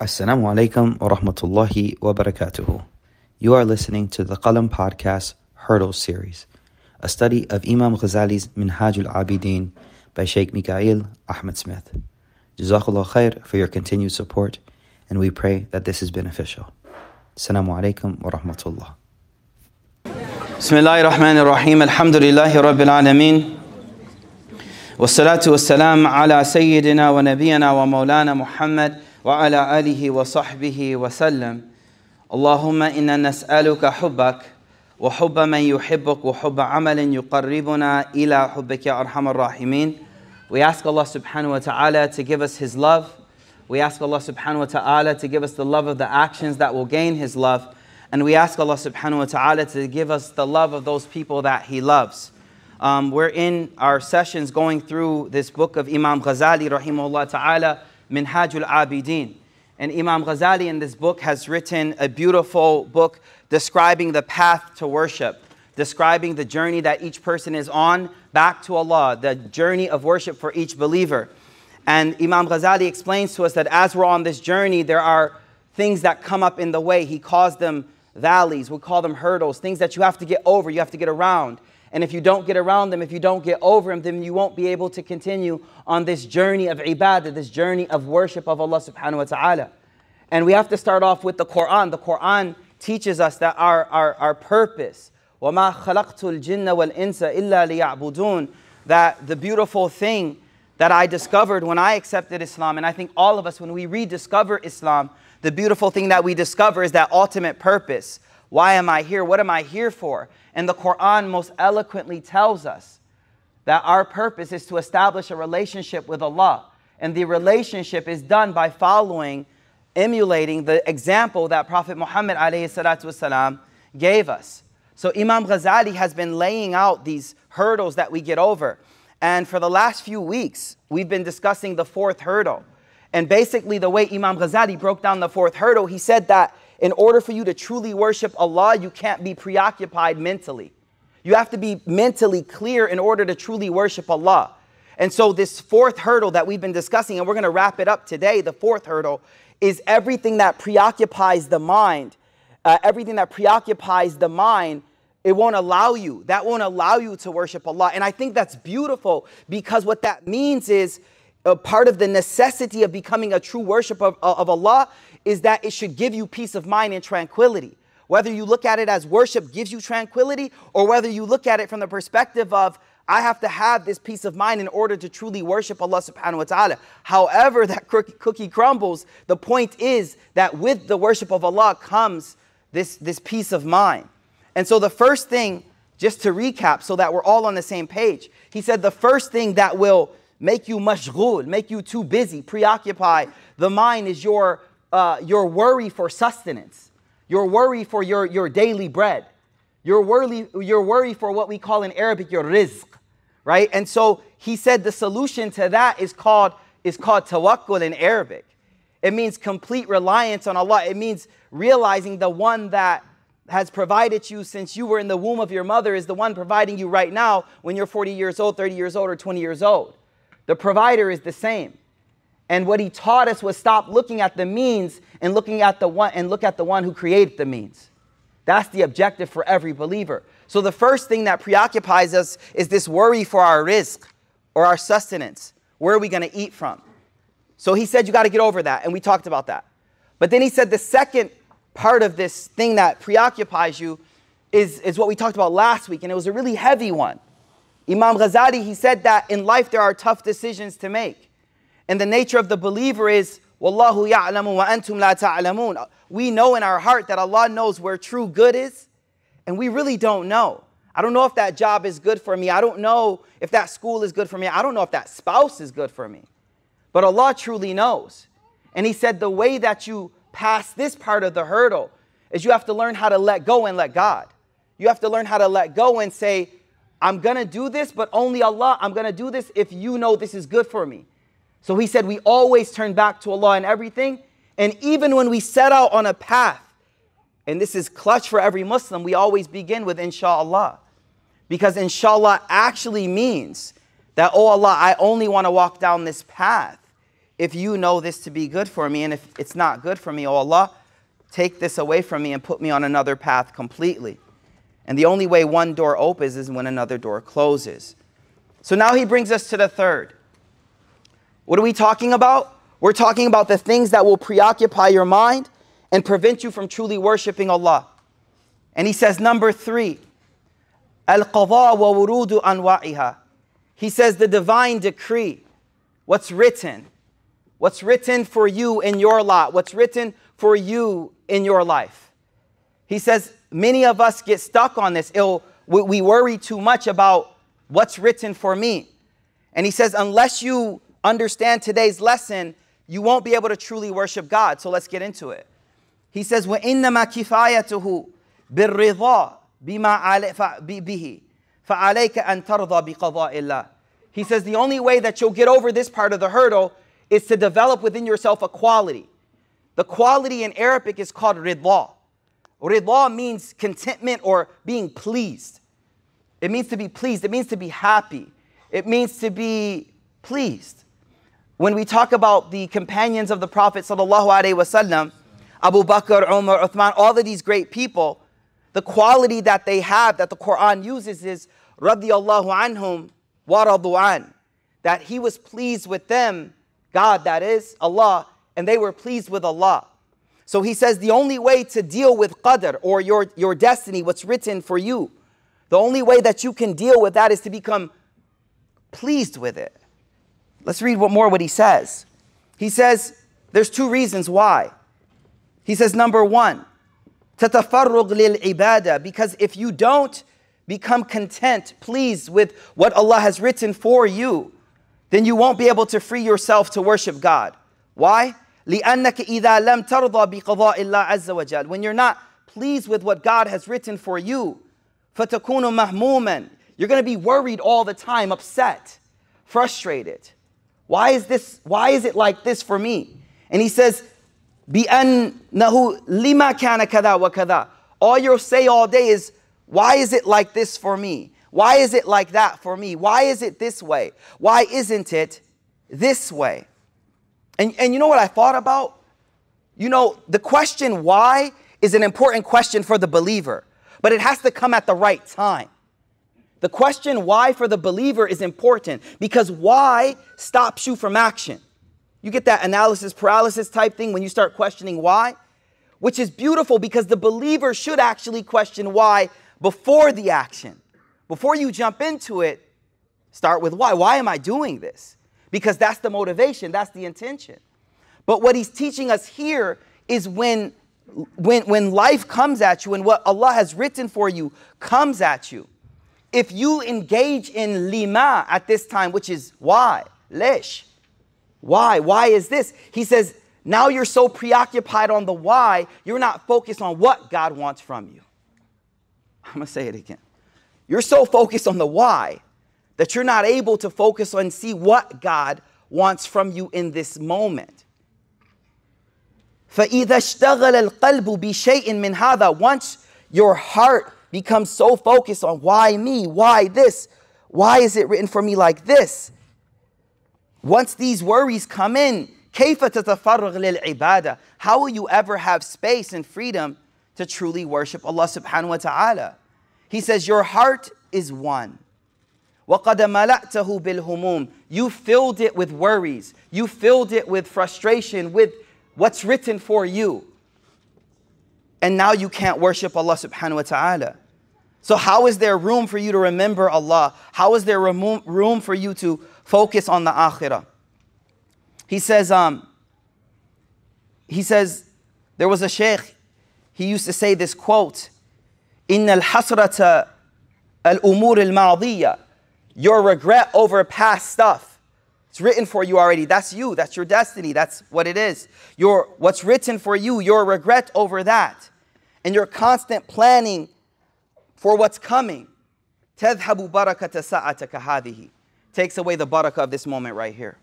Assalamu alaikum wa rahmatullahi wa barakatuhu. You are listening to the Qalam Podcast Hurdle Series, a study of Imam Ghazali's Minhajul Abidin by Sheikh Mikaeel Ahmed Smith. Jazakallah khair for your continued support, and we pray that this is beneficial. Assalamu alaikum wa rahmatullah. Bismillahir Rahmanir Rahim, Alhamdulillahi Rabbil Alameen. والصلاة والسلام على سيدنا ونبينا ومولانا محمد وعلى آله وصحبه وسلم اللهم إنا نسألك حبك وحب من يحبك وحب عمل يقربنا إلى حبك يا أرحم الراحمين We ask Allah subhanahu wa ta'ala to give us His love. We ask Allah subhanahu wa ta'ala to give us the love of the actions that will gain His love. And we ask Allah subhanahu wa ta'ala to give us the love of those people that He loves. Um, we're in our sessions going through this book of Imam Ghazali, rahimahullah ta'ala, Minhajul Abidin. And Imam Ghazali in this book has written a beautiful book describing the path to worship, describing the journey that each person is on back to Allah, the journey of worship for each believer. And Imam Ghazali explains to us that as we're on this journey, there are things that come up in the way. He calls them valleys, we call them hurdles, things that you have to get over, you have to get around. And if you don't get around them, if you don't get over them, then you won't be able to continue on this journey of ibadah, this journey of worship of Allah subhanahu wa ta'ala. And we have to start off with the Quran. The Quran teaches us that our, our, our purpose, وَمَا خَلَقْتُ الْجِنَّ وَالْإِنسَ إِلَّا لِيَعْبُدُونَ That the beautiful thing that I discovered when I accepted Islam, and I think all of us, when we rediscover Islam, the beautiful thing that we discover is that ultimate purpose. Why am I here? What am I here for? And the Quran most eloquently tells us that our purpose is to establish a relationship with Allah. And the relationship is done by following, emulating the example that Prophet Muhammad والسلام, gave us. So Imam Ghazali has been laying out these hurdles that we get over. And for the last few weeks, we've been discussing the fourth hurdle. And basically, the way Imam Ghazali broke down the fourth hurdle, he said that in order for you to truly worship Allah, you can't be preoccupied mentally. You have to be mentally clear in order to truly worship Allah. And so, this fourth hurdle that we've been discussing, and we're going to wrap it up today, the fourth hurdle is everything that preoccupies the mind. Uh, everything that preoccupies the mind, it won't allow you. That won't allow you to worship Allah. And I think that's beautiful because what that means is a part of the necessity of becoming a true worshiper of, of Allah is that it should give you peace of mind and tranquility. Whether you look at it as worship gives you tranquility, or whether you look at it from the perspective of, I have to have this peace of mind in order to truly worship Allah subhanahu wa ta'ala. However, that cookie crumbles, the point is that with the worship of Allah comes this, this peace of mind. And so, the first thing, just to recap so that we're all on the same page, he said the first thing that will make you mashghul, make you too busy, preoccupy the mind is your uh, your worry for sustenance, your worry for your, your daily bread, your worry, your worry for what we call in Arabic your rizq, right? And so he said the solution to that is called, is called tawakkul in Arabic. It means complete reliance on Allah. It means realizing the one that has provided you since you were in the womb of your mother is the one providing you right now when you're 40 years old, 30 years old, or 20 years old. The provider is the same. And what he taught us was stop looking at the means and looking at the one and look at the one who created the means. That's the objective for every believer. So the first thing that preoccupies us is this worry for our rizq or our sustenance. Where are we going to eat from? So he said you got to get over that, and we talked about that. But then he said the second part of this thing that preoccupies you is, is what we talked about last week, and it was a really heavy one. Imam Ghazali, he said that in life there are tough decisions to make. And the nature of the believer is, Wallahu ya'lamu wa antum la ta'lamun. We know in our heart that Allah knows where true good is, and we really don't know. I don't know if that job is good for me. I don't know if that school is good for me. I don't know if that spouse is good for me. But Allah truly knows. And He said the way that you pass this part of the hurdle is you have to learn how to let go and let God. You have to learn how to let go and say, I'm gonna do this, but only Allah, I'm gonna do this if you know this is good for me. So he said, we always turn back to Allah in everything. And even when we set out on a path, and this is clutch for every Muslim, we always begin with inshallah. Because inshallah actually means that, oh Allah, I only want to walk down this path if you know this to be good for me, and if it's not good for me, oh Allah, take this away from me and put me on another path completely. And the only way one door opens is when another door closes. So now he brings us to the third. What are we talking about? We're talking about the things that will preoccupy your mind and prevent you from truly worshiping Allah. And he says, number three, al qadha wa wurudu anwa'iha. He says, the divine decree, what's written, what's written for you in your lot, what's written for you in your life. He says, many of us get stuck on this. It'll, we worry too much about what's written for me. And he says, unless you understand today's lesson, you won't be able to truly worship God. So let's get into it. He says, وَإِنَّمَا كِفَايَتُهُ بِالرِّضَى بِمَا بِهِ فَعَلَيْكَ أَن تَرْضَى بِقَضَاءِ اللَّهِ He says, the only way that you'll get over this part of the hurdle is to develop within yourself a quality. The quality in Arabic is called ridha. Ridha means contentment or being pleased. It means to be pleased. It means to be happy. It means to be pleased. When we talk about the companions of the Prophet wasallam, Abu Bakr, Umar, Uthman, all of these great people, the quality that they have that the Quran uses is radiyallahu anhum wa an, that he was pleased with them, God that is, Allah, and they were pleased with Allah. So he says the only way to deal with qadr or your, your destiny, what's written for you, the only way that you can deal with that is to become pleased with it. Let's read what more what he says. He says there's two reasons why. He says number 1, tatafarrug lil ibadah because if you don't become content, pleased with what Allah has written for you, then you won't be able to free yourself to worship God. Why? لأنك إذا لم ترضى بقضاء الله عز وجل when you're not pleased with what God has written for you فتكون مهموما you're going to be worried all the time upset frustrated why is this why is it like this for me and he says بأنه لما كان كذا وكذا all you'll say all day is why is it like this for me why is it like that for me why is it this way why isn't it this way and, and you know what I thought about? You know, the question why is an important question for the believer, but it has to come at the right time. The question why for the believer is important because why stops you from action. You get that analysis paralysis type thing when you start questioning why, which is beautiful because the believer should actually question why before the action. Before you jump into it, start with why. Why am I doing this? because that's the motivation, that's the intention. But what he's teaching us here is when, when, when life comes at you and what Allah has written for you comes at you, if you engage in lima at this time, which is why, lesh, why, why is this? He says, now you're so preoccupied on the why, you're not focused on what God wants from you. I'm gonna say it again. You're so focused on the why that you're not able to focus on see what God wants from you in this moment. فإذا اشتغل القلب بشيء من هذا once your heart become so focused on why me? Why this? Why is it written for me like this? Once these worries come in, how will you ever have space and freedom to truly worship Allah subhanahu wa ta'ala? He says, Your heart is one. You filled it with worries. You filled it with frustration, with what's written for you. And now you can't worship Allah subhanahu wa ta'ala. So how is there room for you to remember Allah? How is there room for you to focus on the akhirah? He says, um, he says, there was a sheikh, he used to say this quote, إن الحسرة الأمور الماضية your regret over past stuff. It's written for you already. That's you. That's your destiny. That's what it is. Your what's written for you, your regret over that. And your constant planning for what's coming. تذهب بركة ساعتك takes away the barakah of this moment right here.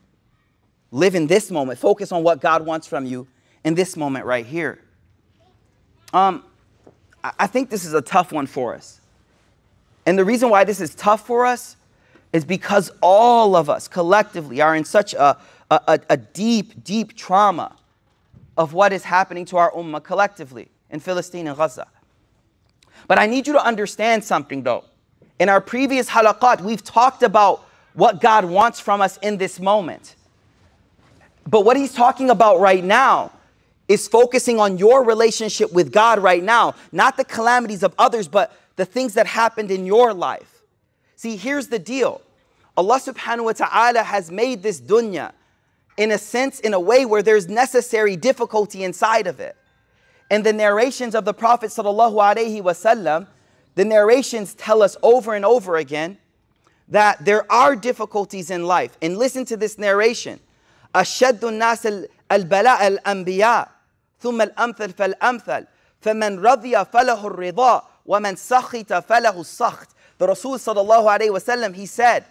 Live in this moment. Focus on what God wants from you in this moment right here. Um, I think this is a tough one for us. And the reason why this is tough for us is because all of us collectively are in such a, a, a deep, deep trauma of what is happening to our ummah collectively in Palestine and Gaza. But I need you to understand something though. In our previous halaqat, we've talked about what God wants from us in this moment. But what he's talking about right now is focusing on your relationship with God right now, not the calamities of others, but the things that happened in your life. See, here's the deal Allah subhanahu wa ta'ala has made this dunya in a sense, in a way where there's necessary difficulty inside of it. And the narrations of the Prophet sallallahu alaihi wasallam, the narrations tell us over and over again that there are difficulties in life. And listen to this narration. أشد الناس البلاء الأنبياء ثم الأمثل فالأمثل فمن رضي فله الرضا ومن سخط فله السخط The Rasul sallallahu alayhi wasallam, he said,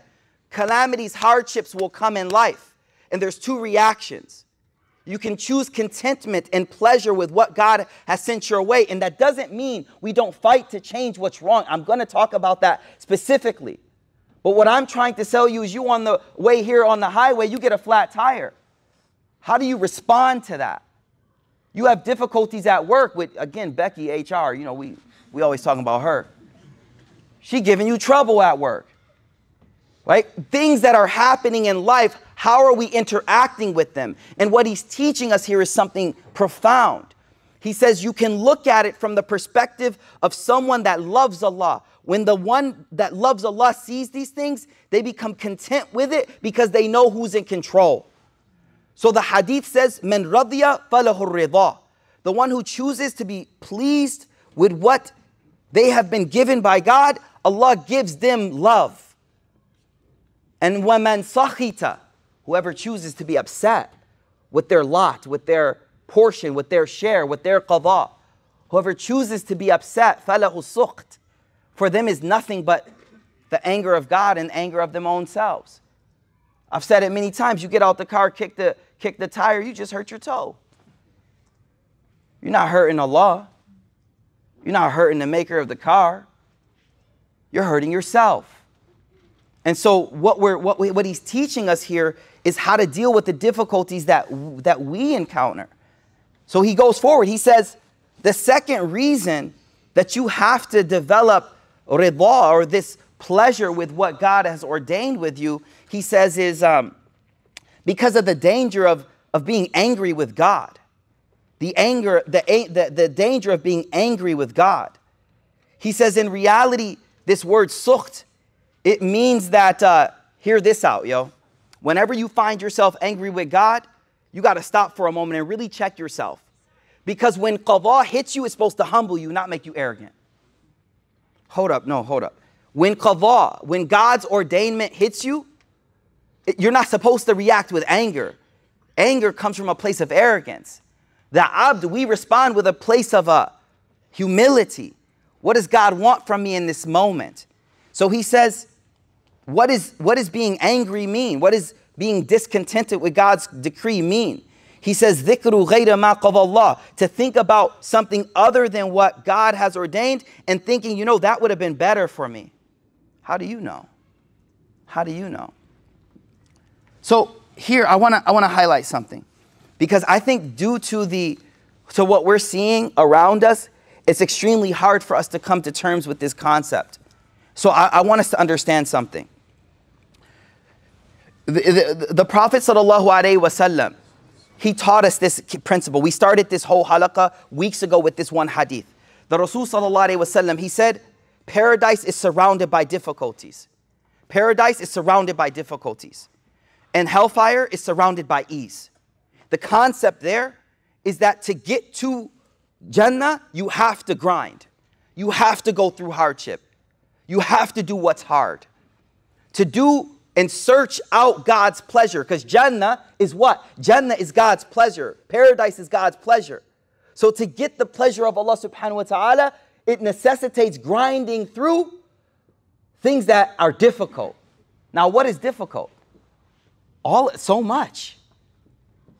calamities, hardships will come in life. And there's two reactions. You can choose contentment and pleasure with what God has sent your way. And that doesn't mean we don't fight to change what's wrong. I'm going to talk about that specifically. But what I'm trying to sell you is you on the way here on the highway, you get a flat tire. How do you respond to that? You have difficulties at work with, again, Becky, HR, you know, we, we always talking about her. She giving you trouble at work. Right? Things that are happening in life, how are we interacting with them? And what he's teaching us here is something profound. He says you can look at it from the perspective of someone that loves Allah. When the one that loves Allah sees these things, they become content with it because they know who's in control. So the hadith says, "Men radiya falahu rida." The one who chooses to be pleased with what they have been given by God, Allah gives them love. And waman sakhita, whoever chooses to be upset with their lot, with their portion, with their share, with their qada, whoever chooses to be upset, falahu sukht, for them is nothing but the anger of God and anger of them own selves. I've said it many times. You get out the car, kick the kick the tire, you just hurt your toe. You're not hurting Allah. You're not hurting the maker of the car. You're hurting yourself. And so what we're what, we, what he's teaching us here is how to deal with the difficulties that that we encounter. So he goes forward. He says the second reason that you have to develop rida or this pleasure with what God has ordained with you, he says is um, because of the danger of, of being angry with God. The anger, the, the, the danger of being angry with God. He says, in reality, this word sukht, it means that, uh, hear this out, yo. Whenever you find yourself angry with God, you got to stop for a moment and really check yourself. Because when qadha hits you, it's supposed to humble you, not make you arrogant. Hold up, no, hold up. When qadha, when God's ordainment hits you, you're not supposed to react with anger. Anger comes from a place of arrogance. The abd, we respond with a place of uh, humility. What does God want from me in this moment? So he says, what, is, what does being angry mean? What does being discontented with God's decree mean? He says, Dhikru Allah, to think about something other than what God has ordained and thinking, you know, that would have been better for me. How do you know? How do you know? So here, I want to I wanna highlight something because I think due to, the, to what we're seeing around us, it's extremely hard for us to come to terms with this concept. So I, I want us to understand something. The, the, the Prophet sallallahu alaihi wasallam, he taught us this principle. We started this whole halaqah weeks ago with this one hadith. The Rasul sallallahu alaihi wasallam, he said, paradise is surrounded by difficulties. Paradise is surrounded by difficulties and hellfire is surrounded by ease. The concept there is that to get to Jannah, you have to grind. You have to go through hardship. You have to do what's hard. To do and search out God's pleasure, because Jannah is what? Jannah is God's pleasure. Paradise is God's pleasure. So to get the pleasure of Allah subhanahu wa ta'ala, it necessitates grinding through things that are difficult. Now, what is difficult? all so much.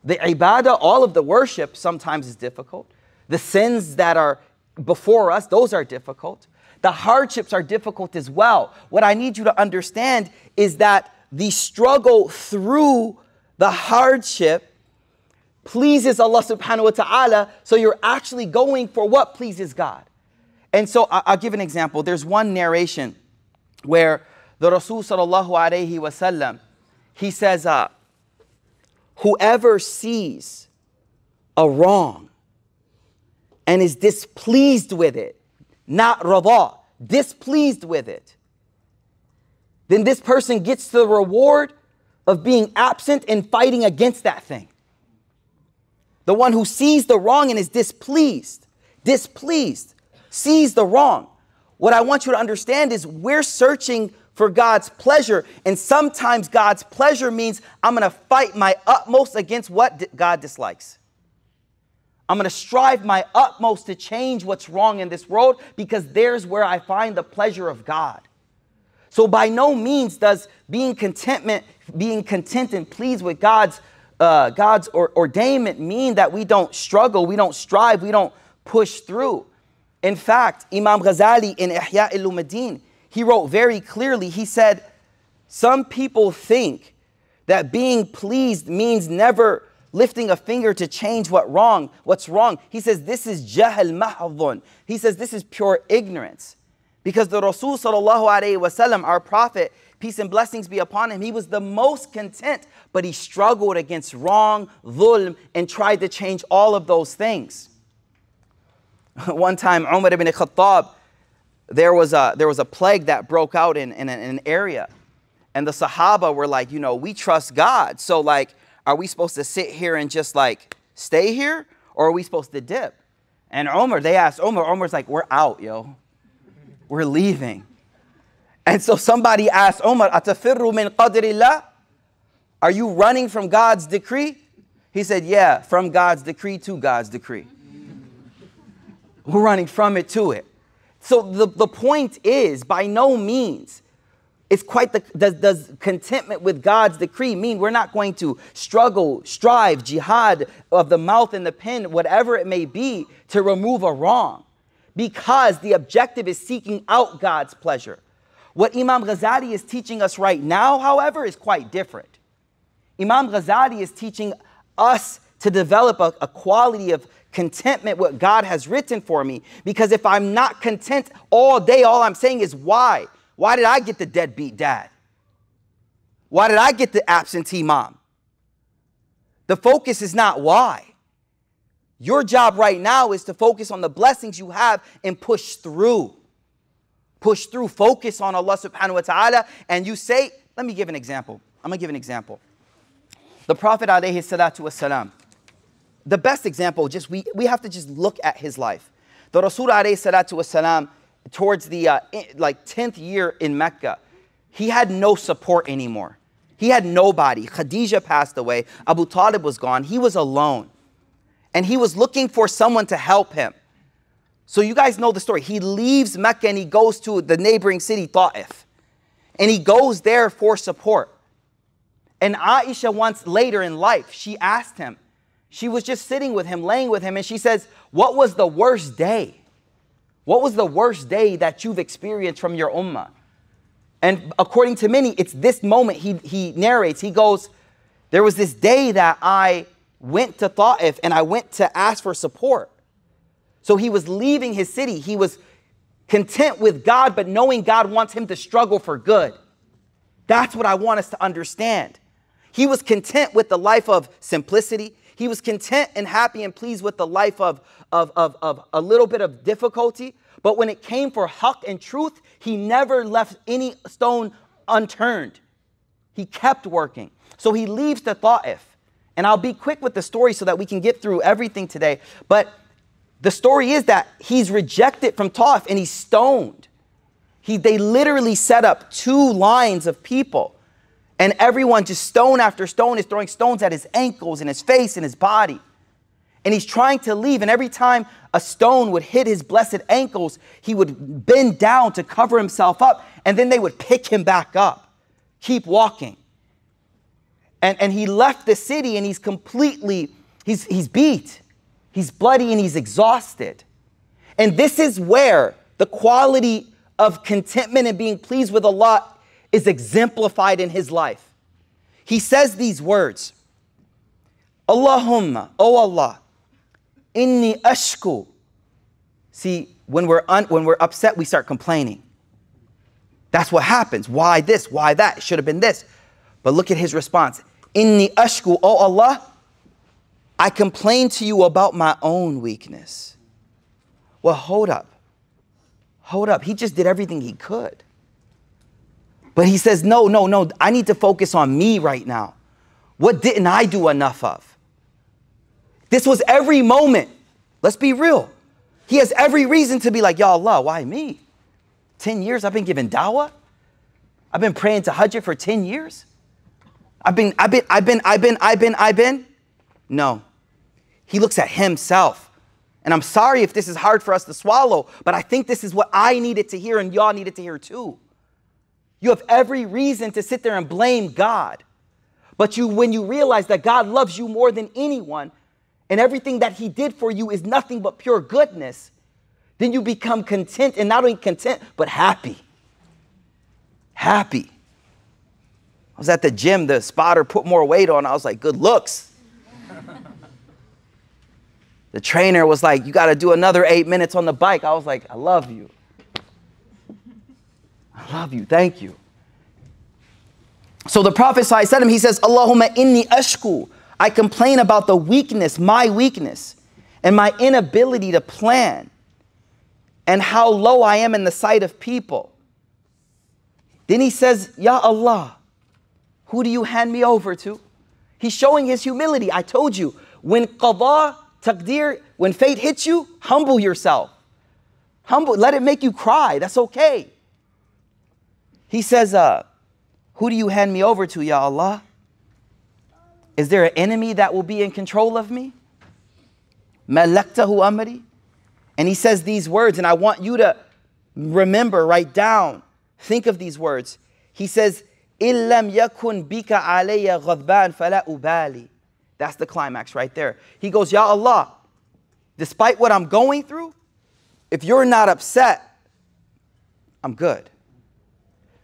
The ibadah, all of the worship sometimes is difficult. The sins that are before us, those are difficult. The hardships are difficult as well. What I need you to understand is that the struggle through the hardship pleases Allah subhanahu wa ta'ala, so you're actually going for what pleases God. And so I- will give an example. There's one narration where the Rasul sallallahu alayhi he says, uh, whoever sees a wrong and is displeased with it, not rada, displeased with it, then this person gets the reward of being absent and fighting against that thing. The one who sees the wrong and is displeased, displeased, sees the wrong. What I want you to understand is we're searching for God's pleasure. And sometimes God's pleasure means I'm going to fight my utmost against what God dislikes. I'm going to strive my utmost to change what's wrong in this world because there's where I find the pleasure of God. So by no means does being contentment, being content and pleased with God's uh, God's or, ordainment mean that we don't struggle, we don't strive, we don't push through. In fact, Imam Ghazali in Ihya Ulumuddin, he wrote very clearly, he said, some people think that being pleased means never lifting a finger to change what wrong, what's wrong. He says this is jahl mahdhun. He says this is pure ignorance. Because the Rasul sallallahu wasallam, our prophet, peace and blessings be upon him, he was the most content, but he struggled against wrong, dhulm, and tried to change all of those things. One time, Umar ibn Khattab, there was a, there was a plague that broke out in, in, in an area. And the Sahaba were like, you know, we trust God. So, like, are we supposed to sit here and just like stay here? Or are we supposed to dip? And Omar, they asked Omar. Omar's like, we're out, yo. We're leaving. And so somebody asked Omar, Atafirru min qadrillah? Are you running from God's decree? He said, Yeah, from God's decree to God's decree. We're running from it to it. So the, the point is, by no means, it's quite the does, does contentment with God's decree mean we're not going to struggle, strive, jihad of the mouth and the pen, whatever it may be, to remove a wrong because the objective is seeking out God's pleasure. What Imam Ghazali is teaching us right now, however, is quite different. Imam Ghazali is teaching us to develop a, a quality of contentment what God has written for me because if I'm not content all day all I'm saying is why? Why did I get the deadbeat dad? Why did I get the absentee mom? The focus is not why. Your job right now is to focus on the blessings you have and push through. Push through, focus on Allah subhanahu wa ta'ala. And you say, let me give an example. I'm gonna give an example. The Prophet alayhi salatu wasalam, the best example, just we, we have to just look at his life. The Rasul alayhi salatu wasalam, towards the uh, like 10th year in Mecca, he had no support anymore. He had nobody. Khadijah passed away. Abu Talib was gone. He was alone and he was looking for someone to help him. So you guys know the story. He leaves Mecca and he goes to the neighboring city, Ta'if. And he goes there for support. And Aisha once later in life, she asked him, she was just sitting with him, laying with him, and she says, What was the worst day? What was the worst day that you've experienced from your ummah? And according to many, it's this moment he, he narrates. He goes, There was this day that I went to Ta'if and I went to ask for support. So he was leaving his city. He was content with God, but knowing God wants him to struggle for good. That's what I want us to understand. He was content with the life of simplicity. He was content and happy and pleased with the life of, of, of, of a little bit of difficulty. But when it came for haqq and truth, he never left any stone unturned. He kept working. So he leaves the Ta'if. And I'll be quick with the story so that we can get through everything today. But the story is that he's rejected from Ta'if and he's stoned. He, they literally set up two lines of people. And everyone, just stone after stone, is throwing stones at his ankles and his face and his body. And he's trying to leave. And every time a stone would hit his blessed ankles, he would bend down to cover himself up. And then they would pick him back up, keep walking. And, and he left the city and he's completely, he's, he's beat. He's bloody and he's exhausted. And this is where the quality of contentment and being pleased with Allah is exemplified in his life. He says these words Allahumma, oh Allah, inni ashku. See, when we're, un- when we're upset, we start complaining. That's what happens. Why this? Why that? It should have been this. But look at his response. Inni ashku, oh Allah, I complain to you about my own weakness. Well, hold up. Hold up. He just did everything he could. But he says, no, no, no, I need to focus on me right now. What didn't I do enough of? This was every moment. Let's be real. He has every reason to be like, Ya Allah, why me? 10 years I've been giving dawah. I've been praying to Hajj for 10 years. I've been, I've been, I've been, I've been, I've been, I've been. No. He looks at himself. And I'm sorry if this is hard for us to swallow, but I think this is what I needed to hear and y'all needed to hear too. You have every reason to sit there and blame God. But you when you realize that God loves you more than anyone and everything that he did for you is nothing but pure goodness, then you become content and not only content but happy. Happy. I was at the gym, the spotter put more weight on. I was like, good looks. the trainer was like, you got to do another eight minutes on the bike. I was like, I love you. I love you. Thank you. So the Prophet ﷺ, he says, Allahumma inni ashku. I complain about the weakness, my weakness, and my inability to plan, and how low I am in the sight of people. Then he says, Ya Allah, who do you hand me over to? He's showing his humility. I told you, when qada, taqdir, when fate hits you, humble yourself. Humble, let it make you cry. That's okay. He says, uh, Who do you hand me over to, Ya Allah? Is there an enemy that will be in control of me? Malaktahu amri. And he says these words, and I want you to remember, write down, think of these words. He says, Illam yakun bika alayya ghadban fala ubali. That's the climax right there. He goes, Ya Allah, despite what I'm going through, if you're not upset, I'm good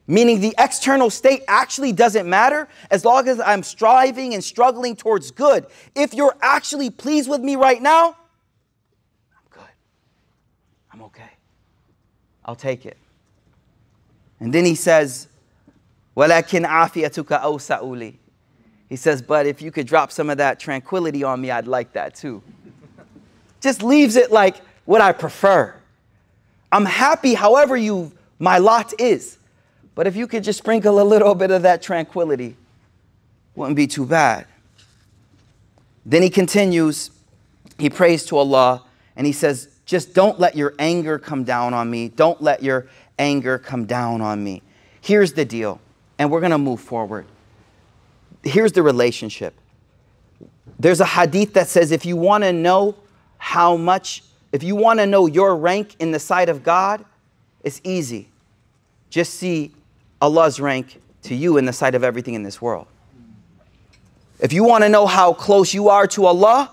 Meaning the external state actually doesn't matter as long as I'm striving and struggling towards good. If you're actually pleased with me right now, I'm good. I'm okay. I'll take it. And then he says, وَلَكِنْ عَافِيَتُكَ أَوْسَعُ He says, but if you could drop some of that tranquility on me, I'd like that too. Just leaves it like what I prefer. I'm happy however you my lot is. But if you could just sprinkle a little bit of that tranquility, wouldn't be too bad. Then he continues, he prays to Allah, and he says, Just don't let your anger come down on me. Don't let your anger come down on me. Here's the deal, and we're going to move forward. Here's the relationship. There's a hadith that says if you want to know how much, if you want to know your rank in the sight of God, it's easy. Just see Allah's rank to you in the sight of everything in this world. If you want to know how close you are to Allah,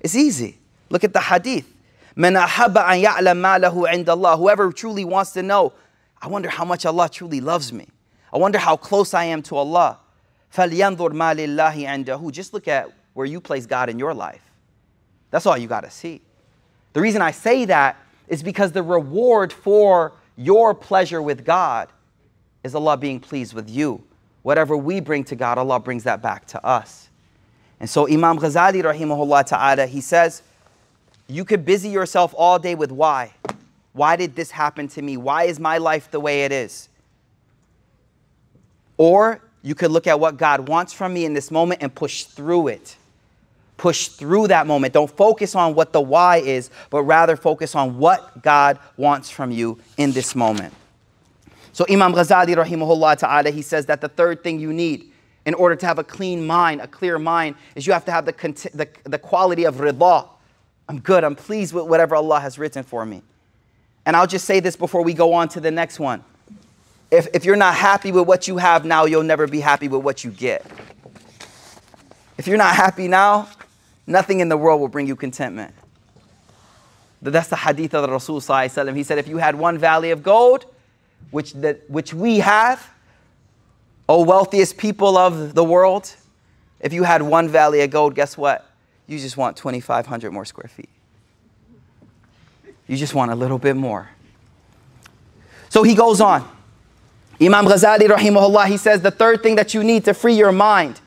it's easy. Look at the hadith. من أحب أن يعلم ما له عند الله. Whoever truly wants to know, I wonder how much Allah truly loves me. I wonder how close I am to Allah. فلينظر ما لله عنده. Just look at where you place God in your life. That's all you got to see. The reason I say that is because the reward for your pleasure with God is Allah being pleased with you. Whatever we bring to God, Allah brings that back to us. And so Imam Ghazali rahimahullah ta'ala, he says, you could busy yourself all day with why. Why did this happen to me? Why is my life the way it is? Or you could look at what God wants from me in this moment and push through it. Push through that moment. Don't focus on what the why is, but rather focus on what God wants from you in this moment. So Imam Ghazali rahimahullah ta'ala, he says that the third thing you need in order to have a clean mind, a clear mind, is you have to have the, the, the quality of rida. I'm good, I'm pleased with whatever Allah has written for me. And I'll just say this before we go on to the next one. If, if you're not happy with what you have now, you'll never be happy with what you get. If you're not happy now, nothing in the world will bring you contentment. That's the hadith of the Rasul. He said, if you had one valley of gold, which, that, which we have, O wealthiest people of the world, If you had one valley of gold, guess what? You just want 2,500 more square feet. You just want a little bit more. So he goes on. Imam Ghazali, rahimahullah, he says the third thing that you need to free your mind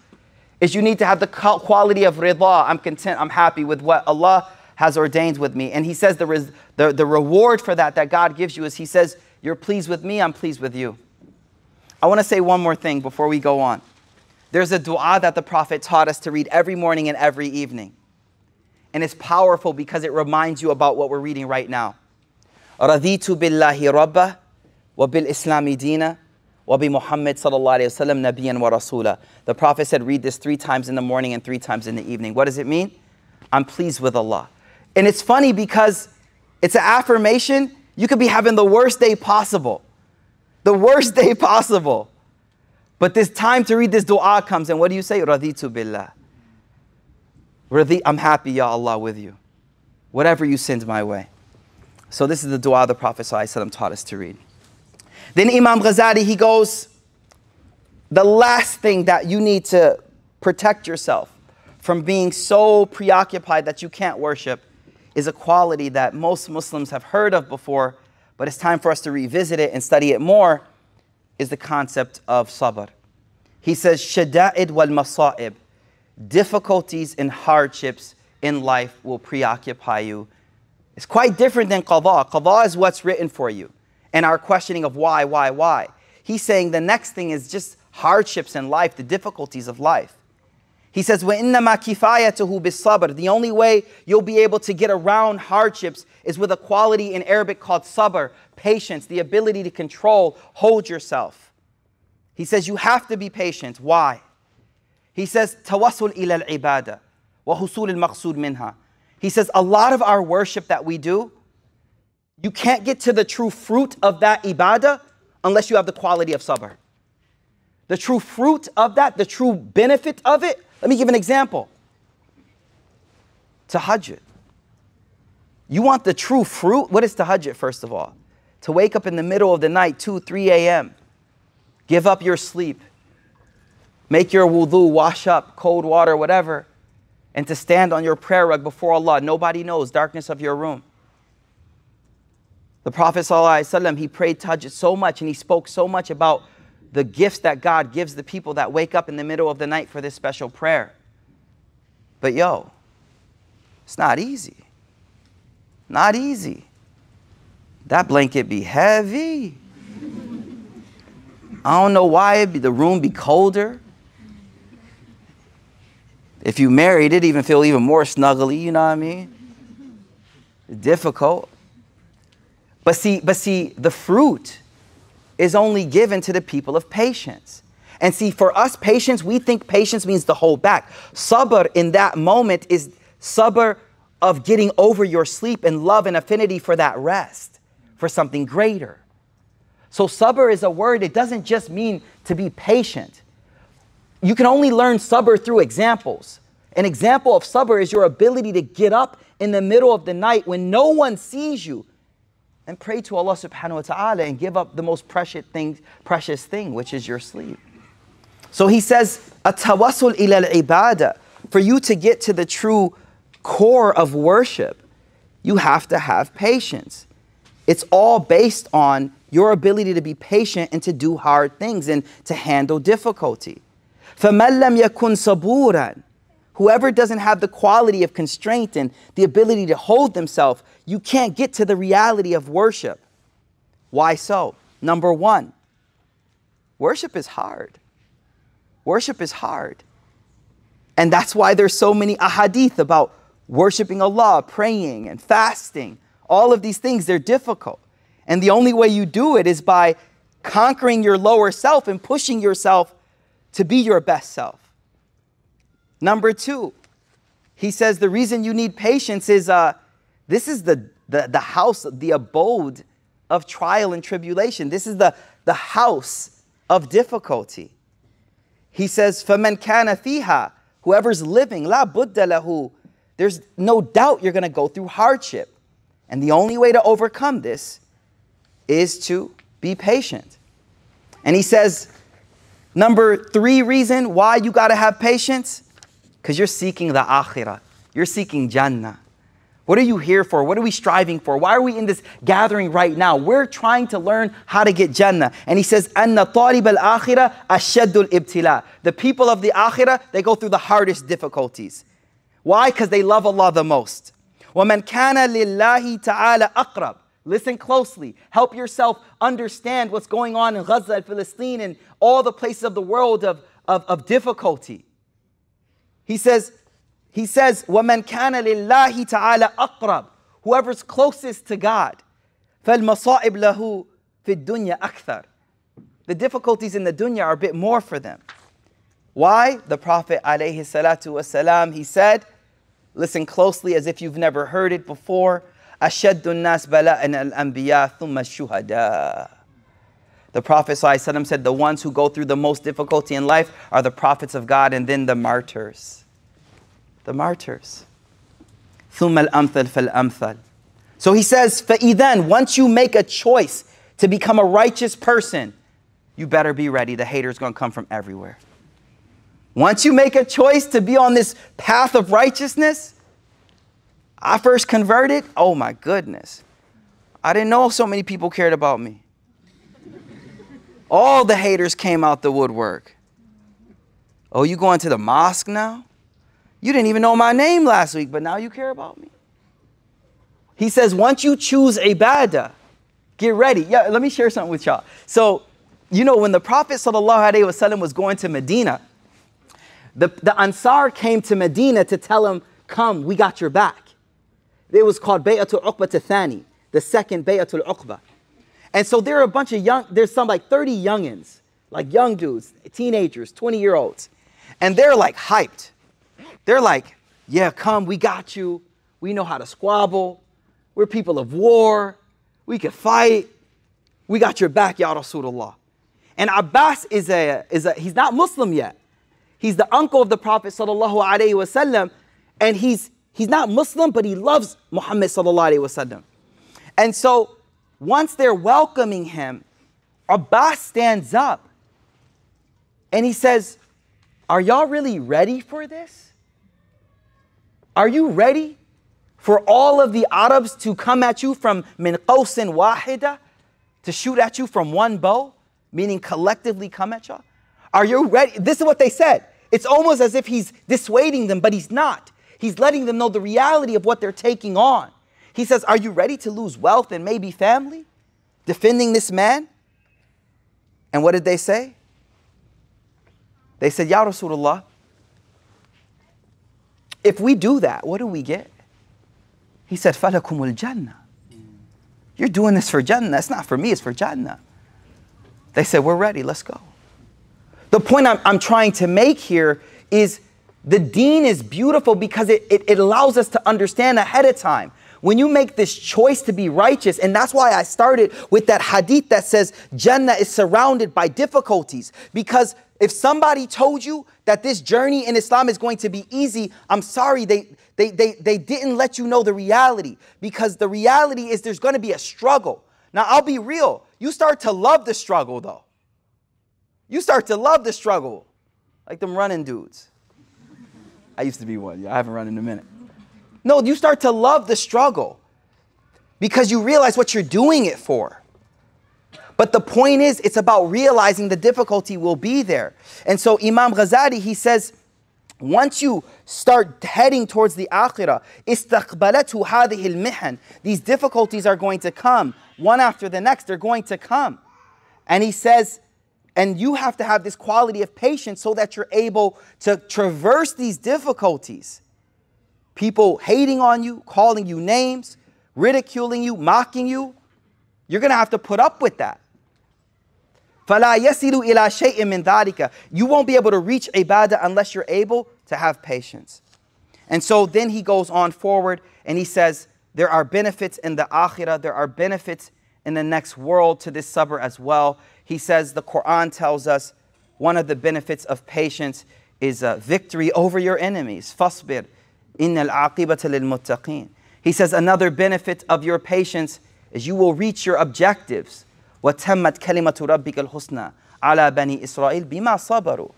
is you need to have the quality of rida. I'm content, I'm happy with what Allah has ordained with me. And he says the, the, the reward for that that God gives you is he says, you're pleased with me, I'm pleased with you. I want to say one more thing before we go on. There's a dua that the Prophet taught us to read every morning and every evening. And it's powerful because it reminds you about what we're reading right now. Raditu billahi rabba wa bil islami dina wa bi Muhammad sallallahu alayhi wasallam nabiyan wa rasula. The Prophet said, read this three times in the morning and three times in the evening. What does it mean? I'm pleased with Allah. And it's funny because it's an affirmation you could be having the worst day possible. The worst day possible. But this time to read this dua comes, and what do you say? Raditu billah. I'm happy, Ya Allah, with you. Whatever you send my way. So this is the dua the Prophet ﷺ taught us to read. Then Imam Ghazali, he goes, the last thing that you need to protect yourself from being so preoccupied that you can't worship is a quality that most Muslims have heard of before, but it's time for us to revisit it and study it more, is the concept of sabr. He says, shada'id wal masa'ib, difficulties and hardships in life will preoccupy you. It's quite different than qada. Qada is what's written for you and our questioning of why, why, why. He's saying the next thing is just hardships in life, the difficulties of life. He says, وَإِنَّمَا كِفَايَتُهُ بِالصَّبْرِ The only way you'll be able to get around hardships is with a quality in Arabic called sabr, patience, the ability to control, hold yourself. He says you have to be patient. Why? He says, تَوَصُّلْ إِلَى الْعِبَادَةِ وَحُصُولِ الْمَقْصُودِ مِنْهَا He says a lot of our worship that we do, you can't get to the true fruit of that ibadah unless you have the quality of sabr. The true fruit of that, the true benefit of it, let me give an example. Tahajjud. You want the true fruit? What is tahajjud, first of all? To wake up in the middle of the night, 2, 3 a.m., give up your sleep, make your wudu, wash up, cold water, whatever, and to stand on your prayer rug before Allah. Nobody knows, darkness of your room. The Prophet ﷺ, he prayed tahajjud so much and he spoke so much about the gifts that God gives the people that wake up in the middle of the night for this special prayer. But yo, it's not easy. Not easy. That blanket be heavy. I don't know why be, the room be colder. If you married, it even feel even more snuggly, you know what I mean? Difficult. But see, but see, the fruit is only given to the people of patience. And see, for us, patience, we think patience means to hold back. Sabr in that moment is sabr of getting over your sleep and love and affinity for that rest, for something greater. So, sabr is a word, it doesn't just mean to be patient. You can only learn sabr through examples. An example of sabr is your ability to get up in the middle of the night when no one sees you and pray to Allah subhanahu wa ta'ala and give up the most precious thing, precious thing, which is your sleep. So he says, Atawasul ila ibadah. For you to get to the true core of worship, you have to have patience. It's all based on your ability to be patient and to do hard things and to handle difficulty. فَمَن لَّمْ يَكُن صَبُورًا Whoever doesn't have the quality of constraint and the ability to hold themselves, you can't get to the reality of worship. Why so? Number one, worship is hard. Worship is hard. And that's why there's so many ahadith about worshiping Allah, praying and fasting. All of these things, they're difficult. And the only way you do it is by conquering your lower self and pushing yourself to be your best self. Number two, he says the reason you need patience is uh, this is the, the, the house, the abode of trial and tribulation. This is the, the house of difficulty. He says, فَمَنْ كَانَ فِيهَا Whoever's living, la budda lahu. There's no doubt you're going to go through hardship. And the only way to overcome this is to be patient. And he says, Number three reason why you got to have patience because you're seeking the akhirah. You're seeking Jannah. What are you here for? What are we striving for? Why are we in this gathering right now? We're trying to learn how to get Jannah. And he says, أَنَّ طَالِبَ الْآخِرَةِ أَشَدُّ الْإِبْتِلَاءِ The people of the akhirah, they go through the hardest difficulties. Why? Because they love Allah the most. وَمَنْ كَانَ لِلَّهِ تَعَالَى أَقْرَبُ Listen closely. Help yourself understand what's going on in Gaza and Palestine and all the places of the world of, of, of difficulty. He says, he says, وَمَنْ كَانَ لِلَّهِ تَعَالَى أَقْرَبُ Whoever's closest to God. فَالْمَصَائِبْ لَهُ فِي الدُّنْيَا أَكْثَرُ The difficulties in the dunya are a bit more for them. Why? The Prophet alayhi salatu wasalam, he said, listen closely as if you've never heard it before, أَشَدُّ النَّاسِ بَلَاءً الْأَنْبِيَاء ثُمَّ الشُّهَدَاء the Prophet ﷺ said, The ones who go through the most difficulty in life are the prophets of God and then the martyrs the martyrs. ثم الأمثل فالأمثل. So he says, فَإِذَن Once you make a choice to become a righteous person, you better be ready. The haters going to come from everywhere. Once you make a choice to be on this path of righteousness, I first converted, oh my goodness. I didn't know so many people cared about me. All the haters came out the woodwork. Oh, you going to the mosque now? You didn't even know my name last week, but now you care about me. He says, once you choose ibadah, get ready. Yeah, let me share something with y'all. So, you know, when the Prophet ﷺ was going to Medina, the, the Ansar came to Medina to tell him, come, we got your back. It was called Bay'atul Uqba Thani, the second Bay'atul Uqba. And so there are a bunch of young, there's some like 30 youngins, like young dudes, teenagers, 20 year olds. And they're like hyped. They're like, yeah, come, we got you. We know how to squabble. We're people of war. We can fight. We got your back, Ya Rasulullah. And Abbas is a, is a, he's not Muslim yet. He's the uncle of the Prophet sallallahu alaihi wasallam, and he's he's not Muslim, but he loves Muhammad sallallahu alaihi wasallam. And so once they're welcoming him, Abbas stands up and he says, Are y'all really ready for this? Are you ready for all of the Arabs to come at you from min qawsin wahida, to shoot at you from one bow, meaning collectively come at y'all? Are you ready? This is what they said. It's almost as if he's dissuading them, but he's not. He's letting them know the reality of what they're taking on. He says, Are you ready to lose wealth and maybe family? Defending this man? And what did they say? They said, Ya Rasulullah, if we do that, what do we get? He said, Falakumul Jannah. You're doing this for Jannah. It's not for me, it's for Jannah. They said, We're ready, let's go. The point I'm, I'm trying to make here is the deen is beautiful because it, it, it allows us to understand ahead of time. When you make this choice to be righteous, and that's why I started with that hadith that says Jannah is surrounded by difficulties. Because if somebody told you that this journey in Islam is going to be easy, I'm sorry, they, they, they, they didn't let you know the reality. Because the reality is there's going to be a struggle. Now, I'll be real. You start to love the struggle, though. You start to love the struggle, like them running dudes. I used to be one. I haven't run in a minute. No, you start to love the struggle because you realize what you're doing it for. But the point is, it's about realizing the difficulty will be there. And so Imam Ghazali, he says, once you start heading towards the akhirah. These difficulties are going to come one after the next. They're going to come. And he says, and you have to have this quality of patience so that you're able to traverse these difficulties people hating on you, calling you names, ridiculing you, mocking you, you're going to have to put up with that. You won't be able to reach ibadah unless you're able to have patience. And so then he goes on forward and he says, There are benefits in the akhirah, there are benefits in the next world to this sabr as well. He says, The Quran tells us one of the benefits of patience is uh, victory over your enemies. Fasbir. إِنَّ الْعَاقِبَةَ لِلْمُتَّقِينَ He says another benefit of your patience is you will reach your objectives. وَتَمَّتْ كَلِمَةُ رَبِّكَ الْحُسْنَى على بني إسرائيل بما صبروا.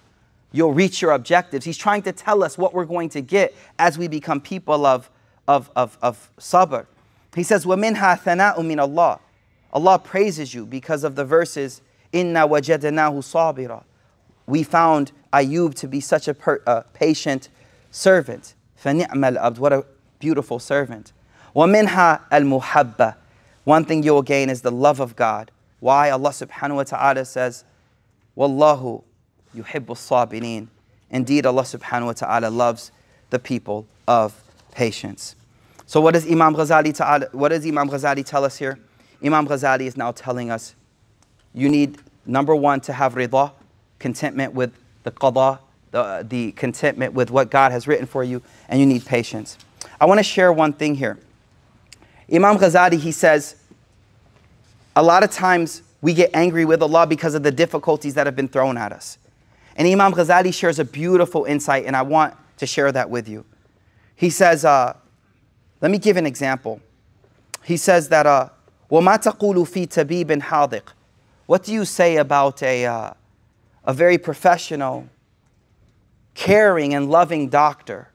You'll reach your objectives. He's trying to tell us what we're going to get as we become people of, of, of, of sabr. He says, وَمِنْهَا ثَنَاءٌ مِّنَ اللَّهِ Allah praises you because of the verses, إِنَّا وَجَدْنَاهُ صَابِرًا We found Ayub to be such a per, uh, patient servant. فَنِعْمَ الْأَبْدُ What a beautiful servant. وَمِنْهَا الْمُحَبَّةِ One thing you will gain is the love of God. Why? Allah subhanahu wa ta'ala says, وَاللَّهُ يُحِبُّ الصَّابِرِينَ Indeed, Allah subhanahu wa ta'ala loves the people of patience. So what does Imam Ghazali ta'ala, what does Imam Ghazali tell us here? Imam Ghazali is now telling us you need number one to have rida, contentment with the qada, the, the contentment with what God has written for you, and you need patience. I want to share one thing here. Imam Ghazali, he says, a lot of times we get angry with Allah because of the difficulties that have been thrown at us. And Imam Ghazali shares a beautiful insight, and I want to share that with you. He says, uh, let me give an example. He says that, uh, وَمَا تَقُولُ فِي تَبِيبٍ حَاضِقٍ What do you say about a, uh, a very professional, caring, and loving doctor?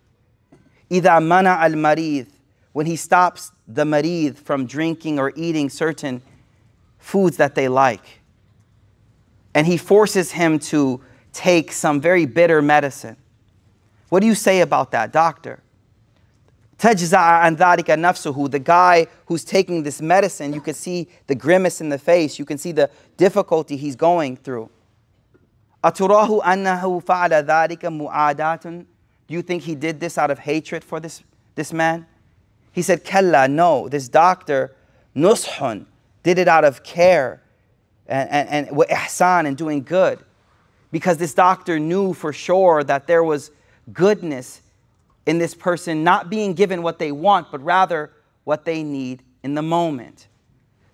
إِذَا مَنَعَ الْمَرِيض When he stops the marid from drinking or eating certain foods that they like. And he forces him to take some very bitter medicine. What do you say about that, doctor? تجزع عن ذلك نفسه the guy who's taking this medicine you can see the grimace in the face you can see the difficulty he's going through أتراه أنه فعل ذلك معاداة do you think he did this out of hatred for this, this man he said كلا no this doctor نصح did it out of care and, and, and ihsan and doing good because this doctor knew for sure that there was goodness in this person not being given what they want, but rather what they need in the moment.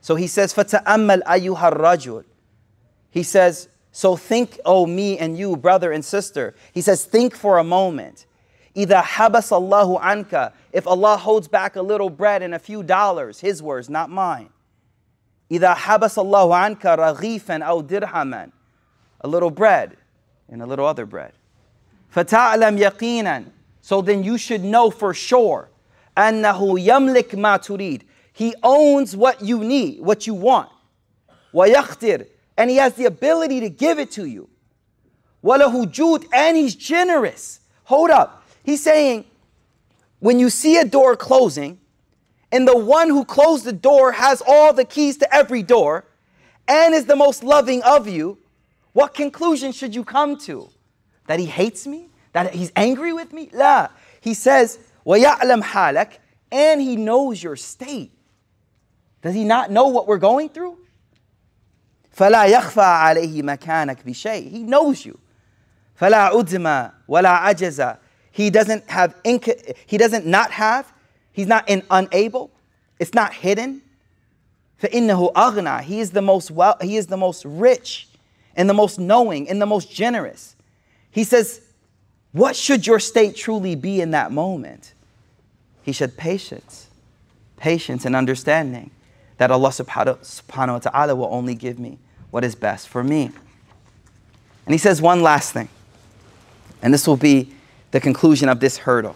So he says, فَتَأَمَّلْ أَيُّهَا الرَّجُلُ He says, so think, oh me and you, brother and sister. He says, think for a moment. إِذَا حَبَسَ اللَّهُ عَنْكَ If Allah holds back a little bread and a few dollars, His words, not mine. إِذَا حَبَسَ اللَّهُ عَنْكَ رَغِيفًا أَوْ دِرْهَمًا A little bread and a little other bread. فَتَعْلَمْ يَقِينًا so then you should know for sure. أَنَّهُ يَمْلِكْ مَا تُرِيد He owns what you need, what you want. وَيَخْتِرْ And He has the ability to give it to you. وَلَهُ جُودْ And He's generous. Hold up. He's saying, when you see a door closing, and the one who closed the door has all the keys to every door, and is the most loving of you, what conclusion should you come to? That he hates me? that he's angry with me? La. He says, وَيَعْلَمْ حَالَكَ And he knows your state. Does he not know what we're going through? فَلَا يَخْفَى عَلَيْهِ مَكَانَكَ بِشَيْءٍ He knows you. فَلَا عُدْمَ وَلَا عَجَزَ He doesn't have, inc- he doesn't not have, he's not in unable, it's not hidden. فَإِنَّهُ أَغْنَى He is the most well, he is the most rich and the most knowing and the most generous. He says, what should your state truly be in that moment? He said, patience. Patience and understanding that Allah subhanahu wa ta'ala will only give me what is best for me. And he says one last thing, and this will be the conclusion of this hurdle.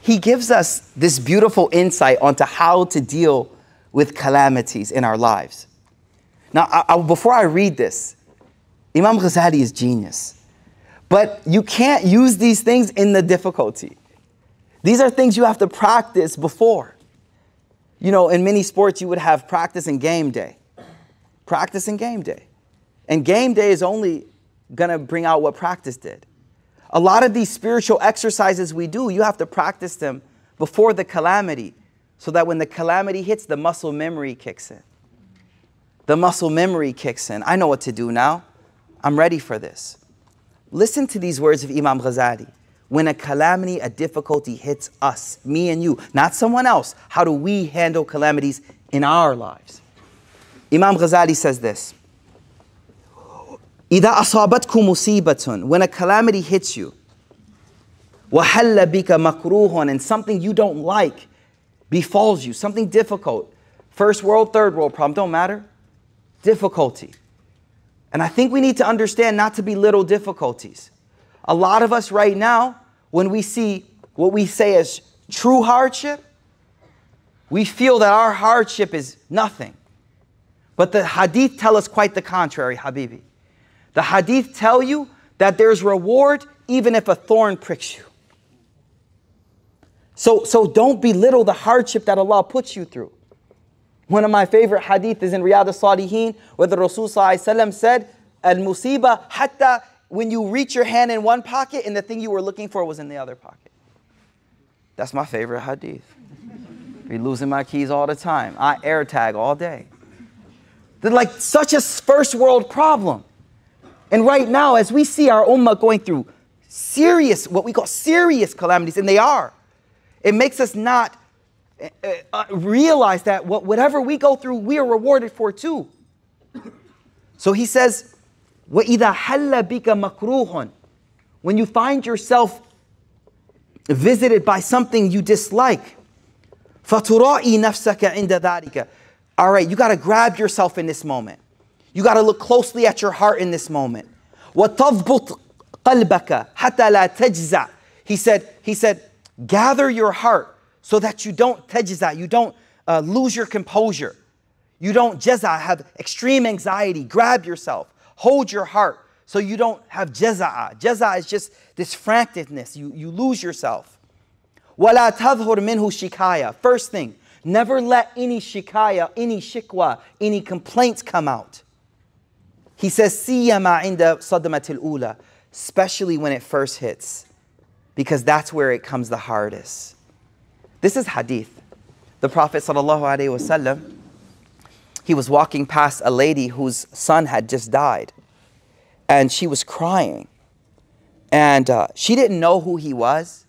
He gives us this beautiful insight onto how to deal with calamities in our lives. Now, I, I, before I read this, Imam Ghazali is genius. But you can't use these things in the difficulty. These are things you have to practice before. You know, in many sports, you would have practice and game day. Practice and game day. And game day is only going to bring out what practice did. A lot of these spiritual exercises we do, you have to practice them before the calamity so that when the calamity hits, the muscle memory kicks in. The muscle memory kicks in. I know what to do now. I'm ready for this. Listen to these words of Imam Ghazali. When a calamity, a difficulty hits us, me and you, not someone else, how do we handle calamities in our lives? Imam Ghazali says this إذا أصابتكم مصيبة when a calamity hits you وحل بك مكروه and something you don't like befalls you something difficult first world third world problem don't matter difficulty And I think we need to understand not to belittle difficulties. A lot of us right now, when we see what we say as true hardship, we feel that our hardship is nothing. But the hadith tell us quite the contrary, Habibi. The hadith tell you that there's reward even if a thorn pricks you. So, so don't belittle the hardship that Allah puts you through. One of my favorite hadith is in Riyadh al-Salihin where the Rasul said, Al-musiba hatta when you reach your hand in one pocket and the thing you were looking for was in the other pocket. That's my favorite hadith. Be losing my keys all the time. I air tag all day. They're like such a first world problem. And right now, as we see our ummah going through serious, what we call serious calamities, and they are, it makes us not uh, uh, realize that whatever we go through, we are rewarded for too. So he says, وَإِذَا حَلَّ بِكَ مَكْرُوهٌ When you find yourself visited by something you dislike, فَتُرَائِي نَفْسَكَ عِنْدَ ذَلِكَ All right, you got to grab yourself in this moment. You got to look closely at your heart in this moment. وَتَضْبُطْ قَلْبَكَ حَتَّى لَا تَجْزَعْ He said, he said, gather your heart so that you don't tajza, you don't uh, lose your composure. You don't jaza, have extreme anxiety. Grab yourself. Hold your heart so you don't have jaza'a. Jaza'a is just this franticness. You, you lose yourself. وَلَا تَظْهُرْ مِنْهُ shikaya. First thing, Never let any shikaya, any shikwa, any complaints come out. He says, Siyama inda sadamatil ula, especially when it first hits, because that's where it comes the hardest. This is hadith. The Prophet wasallam, he was walking past a lady whose son had just died, and she was crying. And uh, she didn't know who he was.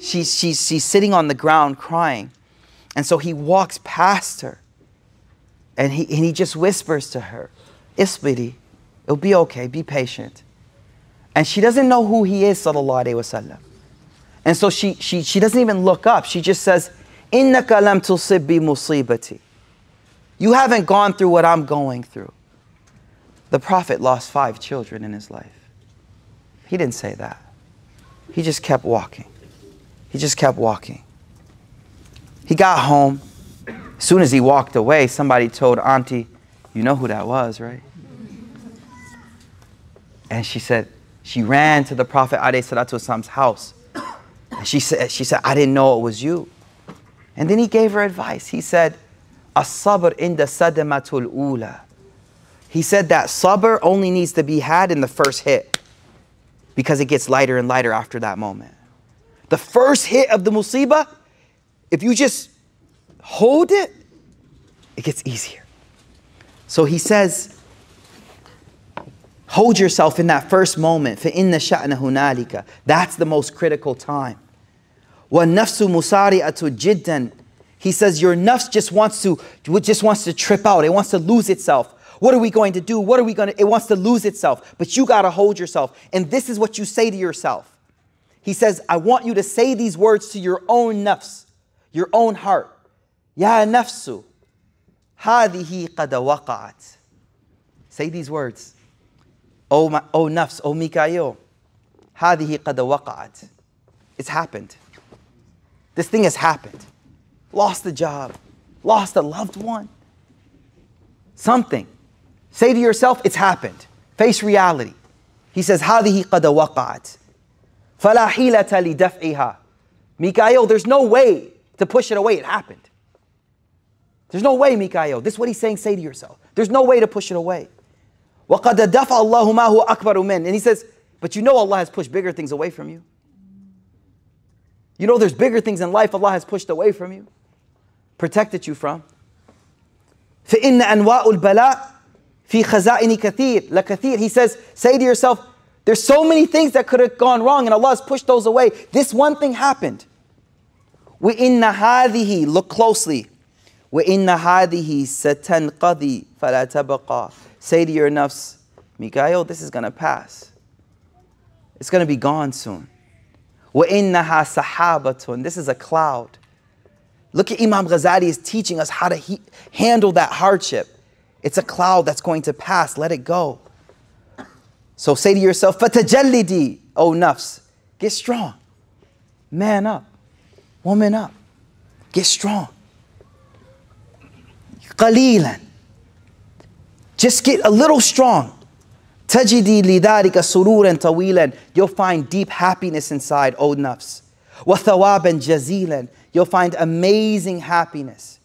She, she, she's sitting on the ground crying. And so he walks past her, and he, and he just whispers to her, Isbiri, it'll be okay, be patient. And she doesn't know who he is, sallallahu alayhi wasallam. And so she, she, she doesn't even look up. She just says, Innaka lam tusibbi musibati. You haven't gone through what I'm going through. The Prophet lost five children in his life. He didn't say that. He just kept walking. He just kept walking. He got home. As soon as he walked away, somebody told Auntie, You know who that was, right? And she said, she ran to the Prophet Wasallam's house. And she said, she said, I didn't know it was you. And then he gave her advice. He said, As-sabr inda sadamatul ula. He said that sabr only needs to be had in the first hit because it gets lighter and lighter after that moment. The first hit of the musibah, if you just hold it, it gets easier. So he says, Hold yourself in that first moment. فَإِنَّ شَأْنَ هُنَالِكَ That's the most critical time. وَالنَّفْسُ مُسَارِعَةُ جِدًّا He says your nafs just wants to just wants to trip out. It wants to lose itself. What are we going to do? What are we going to? It wants to lose itself. But you got to hold yourself. And this is what you say to yourself. He says, I want you to say these words to your own nafs, your own heart. Ya nafsu, hadihi qad waqa'at. Say these words. oh, my, o nafs, oh Mikaeel, hadihi qad waqa'at. It's happened. This thing has happened. Lost a job, lost a loved one. Something. Say to yourself, it's happened. Face reality. He says, هذه قد وقعت. فلا حيلة لدفعها. Mikaeel, there's no way to push it away. It happened. There's no way, Mikaeel. This is what he's saying, say to yourself. There's no way to push it away. وَقَدْ دَفَعَ اللَّهُ And he says, but you know Allah has pushed bigger things away from you. You know there's bigger things in life Allah has pushed away from you, protected you from. فَإِنَّ أَنْوَاءُ الْبَلَاءِ فِي kathir la kathir. He says, say to yourself, there's so many things that could have gone wrong and Allah has pushed those away. This one thing happened. وَإِنَّ هَذِهِ Look closely. وَإِنَّ هَذِهِ سَتَنْقَذِي فَلَا تَبَقَى Say to your nafs, Mikaeel, this is going to pass. It's going to be gone soon. وَإِنَّهَا سَحَابَةٌ This is a cloud. Look at Imam Ghazali is teaching us how to he- handle that hardship. It's a cloud that's going to pass. Let it go. So say to yourself, فَتَجَلِّدِي O oh nafs, get strong. Man up. Woman up. Get strong. قَلِيلًا Just get a little strong. تجدي لذلك سرورا طويلا You'll find deep happiness inside, O nafs. وثوابا جزيلا You'll find amazing happiness.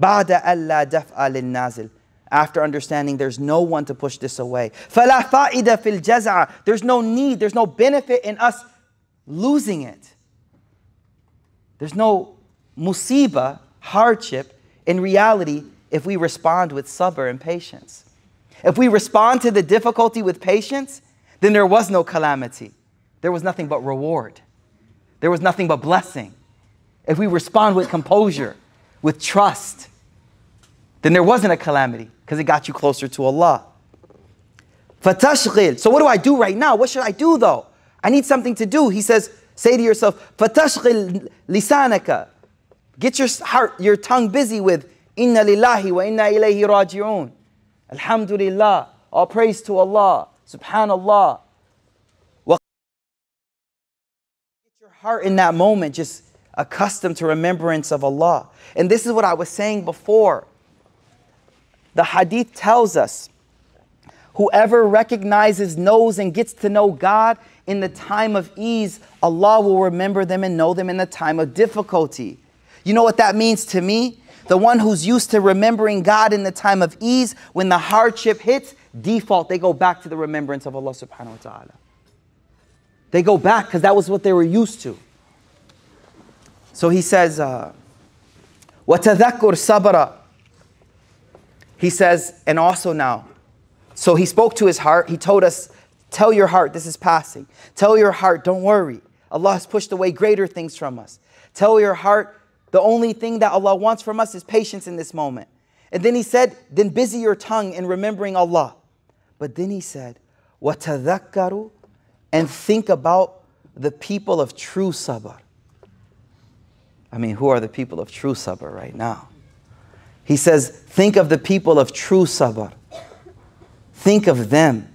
بعد ألا دفع للنازل after understanding there's no one to push this away. فَلَا فَائِدَ فِي الْجَزَعَ There's no need, there's no benefit in us losing it. There's no musiba, hardship, in reality if we respond with sabr and patience. If we respond to the difficulty with patience, then there was no calamity. There was nothing but reward. There was nothing but blessing. If we respond with composure, with trust, then there wasn't a calamity because it got you closer to Allah. Fatashghil. So what do I do right now? What should I do though? I need something to do. He says, say to yourself, Fatashghil lisanaka. Get your heart, your tongue busy with Inna lillahi wa inna ilayhi raji'un. Alhamdulillah. All praise to Allah. Subhanallah. Get your heart in that moment just accustomed to remembrance of Allah. And this is what I was saying before. The hadith tells us whoever recognizes, knows, and gets to know God in the time of ease, Allah will remember them and know them in the time of difficulty. You know what that means to me? The one who's used to remembering God in the time of ease, when the hardship hits, default, they go back to the remembrance of Allah subhanahu wa ta'ala. They go back because that was what they were used to. So he says, uh, وَتَذَكُّرْ صَبْرًا he says, and also now. So he spoke to his heart. He told us, Tell your heart, this is passing. Tell your heart, don't worry. Allah has pushed away greater things from us. Tell your heart, the only thing that Allah wants from us is patience in this moment. And then he said, Then busy your tongue in remembering Allah. But then he said, وَتَذَكَّرُوا And think about the people of true sabr. I mean, who are the people of true sabr right now? He says, think of the people of true sabr. Think of them.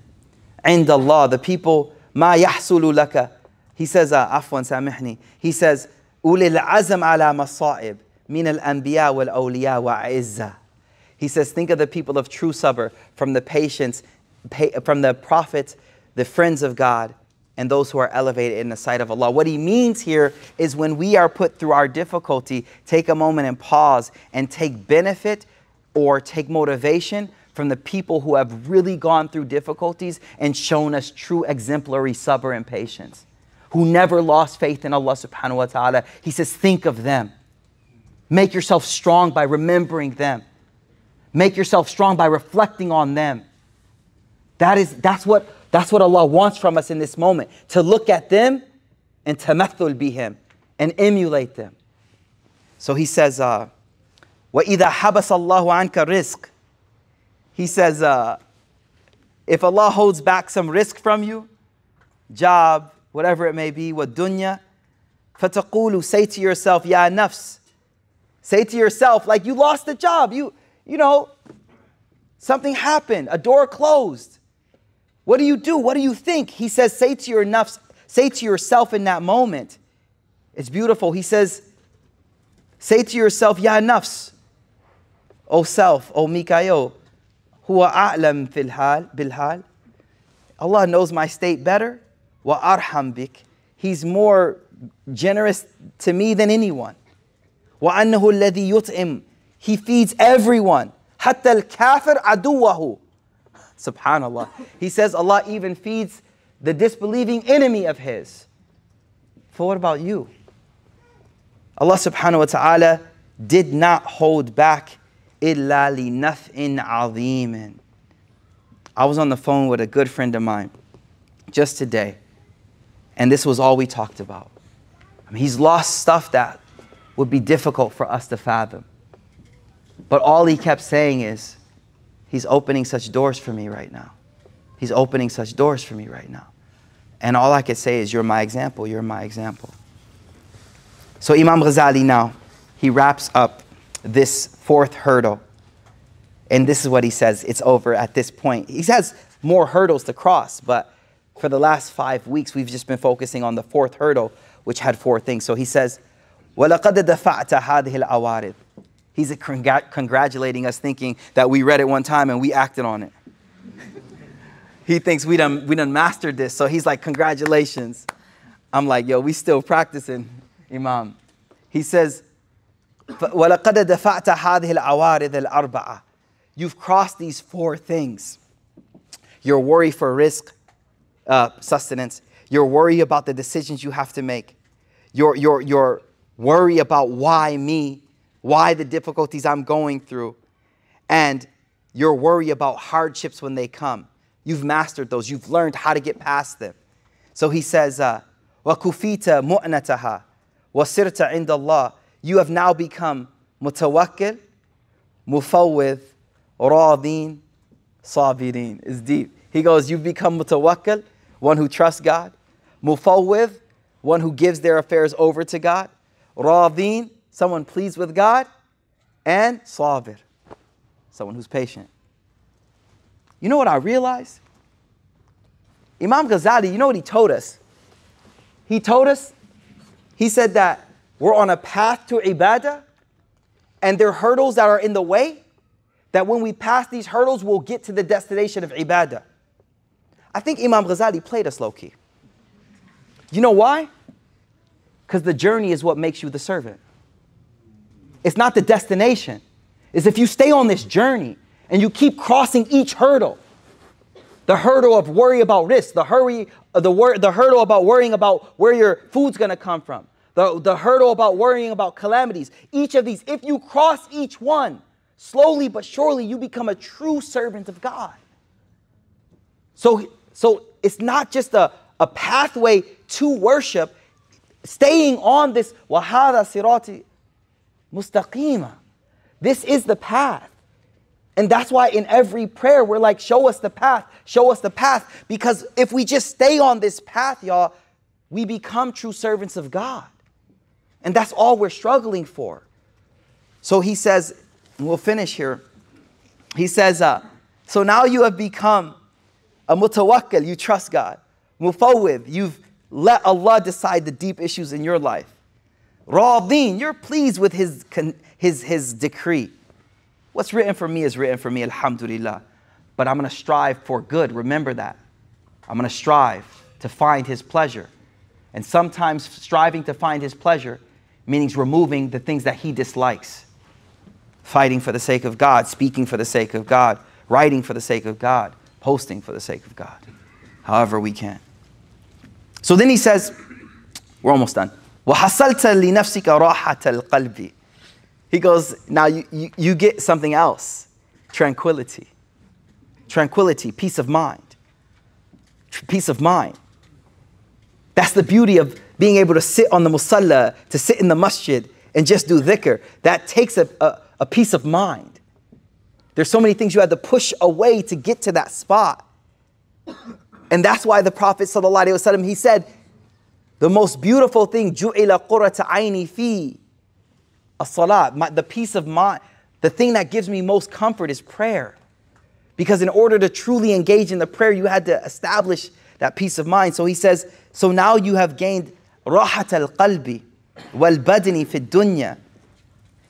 And Allah, the people, ma yahsulu laka. He says, uh, afwan samihni. He says, masa'ib min al anbiya wal awliya wa izza. He says, think of the people of true sabr, from the patience, from the prophets, the friends of God, and those who are elevated in the sight of Allah. What he means here is when we are put through our difficulty, take a moment and pause and take benefit or take motivation from the people who have really gone through difficulties and shown us true exemplary sabr and patience, who never lost faith in Allah subhanahu wa ta'ala. He says, think of them. Make yourself strong by remembering them. Make yourself strong by reflecting on them. That is, that's what that's what Allah wants from us in this moment to look at them and tamathul bihim and emulate them. So he says, uh, وَإِذَا حَبَسَ اللَّهُ عَنْكَ رِزْقٍ he says, uh, if Allah holds back some rizq from you, job, whatever it may be, what dunya, fataqulu, say to yourself, ya nafs. Say to yourself, like you lost the job, you, you know, something happened, a door closed. What do you do? What do you think? He says, say to your nafs, say to yourself in that moment. It's beautiful. He says, say to yourself, ya nafs, O self, O mikayo, Allah knows my state better. Wa arham. He's more generous to me than anyone. Wa annahu alladhi. He feeds everyone. Hatta aduwahu. Subhanallah. He says Allah even feeds the disbelieving enemy of his. For what about you? Allah subhanahu wa ta'ala did not hold back I was on the phone with a good friend of mine just today, and this was all we talked about. I mean, he's lost stuff that would be difficult for us to fathom. But all he kept saying is, He's opening such doors for me right now. He's opening such doors for me right now. And all I could say is, You're my example. You're my example. So, Imam Ghazali now, he wraps up this fourth hurdle. And this is what he says it's over at this point. He has more hurdles to cross, but for the last five weeks, we've just been focusing on the fourth hurdle, which had four things. So he says, وَلَقَدْ دَفَعْتَ هَذِهِ الْأَوَارِضِ He's congr- congratulating us, thinking that we read it one time and we acted on it. he thinks we done, we done mastered this, so he's like, Congratulations. I'm like, Yo, we still practicing, Imam. He says, وَلَقَدَ دَفَعْتَ هَذِهِ الْعَوَارِضِ You've crossed these four things. Your worry for rizq, uh, sustenance, your worry about the decisions you have to make, your, your, your worry about why me, why the difficulties I'm going through, and your worry about hardships when they come. You've mastered those. You've learned how to get past them. So he says, وَكُفِيتَ مُؤْنَتَهَا وَسِرْتَ عِنْدَ اللَّهِ you have now become mutawakkil, mufawwid, radin, sabirin. It's deep. He goes, You've become mutawakkil, one who trusts God, mufawwid, one who gives their affairs over to God, radin, someone pleased with God, and sabir, someone who's patient. You know what I realized? Imam Ghazali, you know what he told us? He told us, he said that we're on a path to ibadah and there are hurdles that are in the way, that when we pass these hurdles, we'll get to the destination of ibadah. I think Imam Ghazali played us low key. You know why? Because the journey is what makes you the servant. It's not the destination. Is if you stay on this journey and you keep crossing each hurdle, the hurdle of worry about rizq, the hurry, the, wor- the hurdle about worrying about where your food's gonna come from, the, the hurdle about worrying about calamities. Each of these, if you cross each one, slowly but surely you become a true servant of God. So, so it's not just a, a pathway to worship, staying on this wahada sirati mustaqima. This is the path. And that's why in every prayer we're like, show us the path, show us the path. Because if we just stay on this path, y'all, we become true servants of God. And that's all we're struggling for. So he says, we'll finish here. He says, uh, so now you have become a mutawakkil, you trust God. Mufawwid, you've let Allah decide the deep issues in your life. Radin, you're pleased with his, his, his decree. What's written for me is written for me, alhamdulillah. But I'm gonna strive for good, remember that. I'm gonna strive to find his pleasure. And sometimes striving to find his pleasure means removing the things that he dislikes. Fighting for the sake of God, speaking for the sake of God, writing for the sake of God, posting for the sake of God. However we can. So then he says, we're almost done. وَحَصَلْتَ لِنَفْسِكَ رَاحَةَ الْقَلْبِ he goes, now you, you, you get something else tranquility. Tranquility, peace of mind. Peace of mind. That's the beauty of being able to sit on the musalla, to sit in the masjid and just do dhikr. That takes a, a, a peace of mind. There's so many things you had to push away to get to that spot. And that's why the Prophet ﷺ, he said, the most beautiful thing, جُعِلَ قُرَّةَ عَيْنِي فِي a salat, my, the peace of mind, the thing that gives me most comfort is prayer. Because in order to truly engage in the prayer, you had to establish that peace of mind. So he says, so now you have gained rahat al-qalbi wal-badani fi dunya.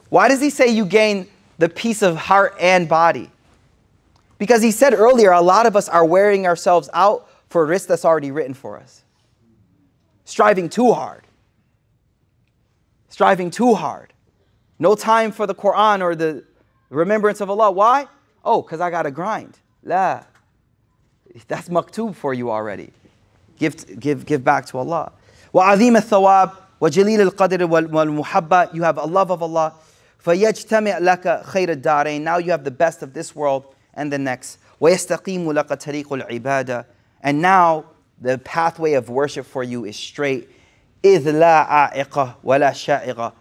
Why does he say you gain the peace of heart and body? Because he said earlier, a lot of us are wearing ourselves out for a rizq that's already written for us. Striving too hard. Striving too hard. No time for the Quran or the remembrance of Allah. Why? Oh, because I got to grind. La. That's maktub for you already. Give, give, give back to Allah. وعظيم الثواب وجليل القدر والمحبة You have a love of Allah. فيجتمع لك خير الدارين Now you have the best of this world and the next. ويستقيم لك طريق العبادة And now the pathway of worship for you is straight. إذ لا عائقة ولا شائقة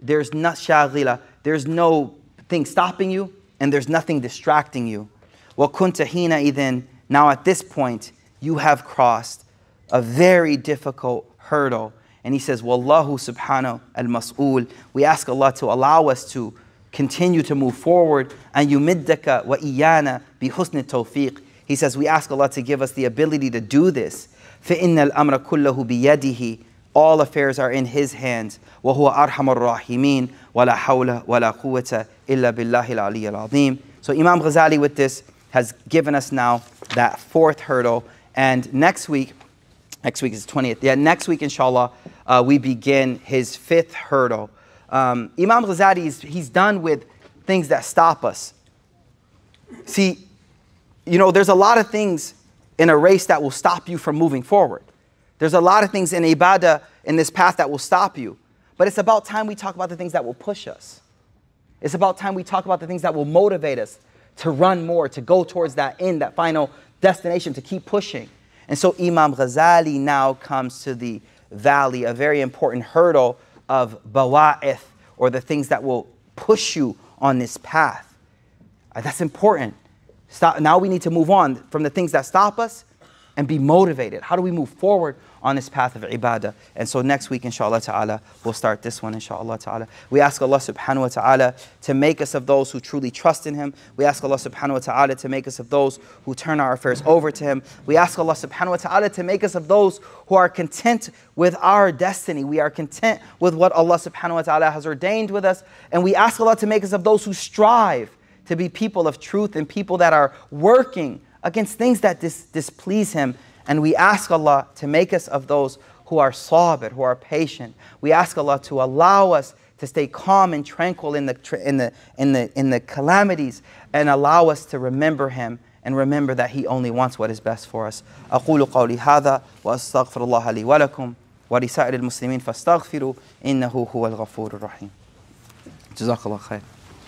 there's not shaghila, there's no thing stopping you, and there's nothing distracting you. وَكُنْتَ حِينَئِذٍ Now at this point, you have crossed a very difficult hurdle. And he says, Wallahu subhanahu al mas'ul. We ask Allah to allow us to continue to move forward. And yumiddaka wa iyana bi husn tawfiq. He says, we ask Allah to give us the ability to do this. فَإِنَّ الْأَمْرَ كُلَّهُ بِيَدِهِ All affairs are in His hands. وَهُوَ أَرْحَمُ الرَّاحِمِينَ وَلَا حَوْلَ وَلَا قُوَّةَ إِلَّا بِاللَّهِ الْعَلِيِّ الْعَظِيمِ So Imam Ghazali with this has given us now that fourth hurdle. And next week, next week is the 20th. Yeah, next week, inshallah, uh, we begin his fifth hurdle. Um, Imam Ghazali, is, he's done with things that stop us. See, you know, there's a lot of things in a race that will stop you from moving forward. There's a lot of things in ibadah in this path that will stop you. But it's about time we talk about the things that will push us. It's about time we talk about the things that will motivate us to run more, to go towards that end, that final destination, to keep pushing. And so Imam Ghazali now comes to the valley, a very important hurdle of bawa'ith, or the things that will push you on this path. Uh, that's important. Stop. Now we need to move on from the things that stop us and be motivated. How do we move forward on this path of ibadah? And so next week, inshallah ta'ala, we'll start this one, inshallah ta'ala. We ask Allah subhanahu wa ta'ala to make us of those who truly trust in Him. We ask Allah subhanahu wa ta'ala to make us of those who turn our affairs over to Him. We ask Allah subhanahu wa ta'ala to make us of those who are content with our destiny. We are content with what Allah subhanahu wa ta'ala has ordained with us. And we ask Allah to make us of those who strive to be people of truth and people that are working against things that dis- displease Him. And we ask Allah to make us of those who are sabir, who are patient. We ask Allah to allow us to stay calm and tranquil in the, in the, in the, in the calamities and allow us to remember Him and remember that He only wants what is best for us. أقول قولي هذا وأستغفر الله لي ولكم ولسائر المسلمين فاستغفروا إنه هو الغفور الرحيم جزاك الله خير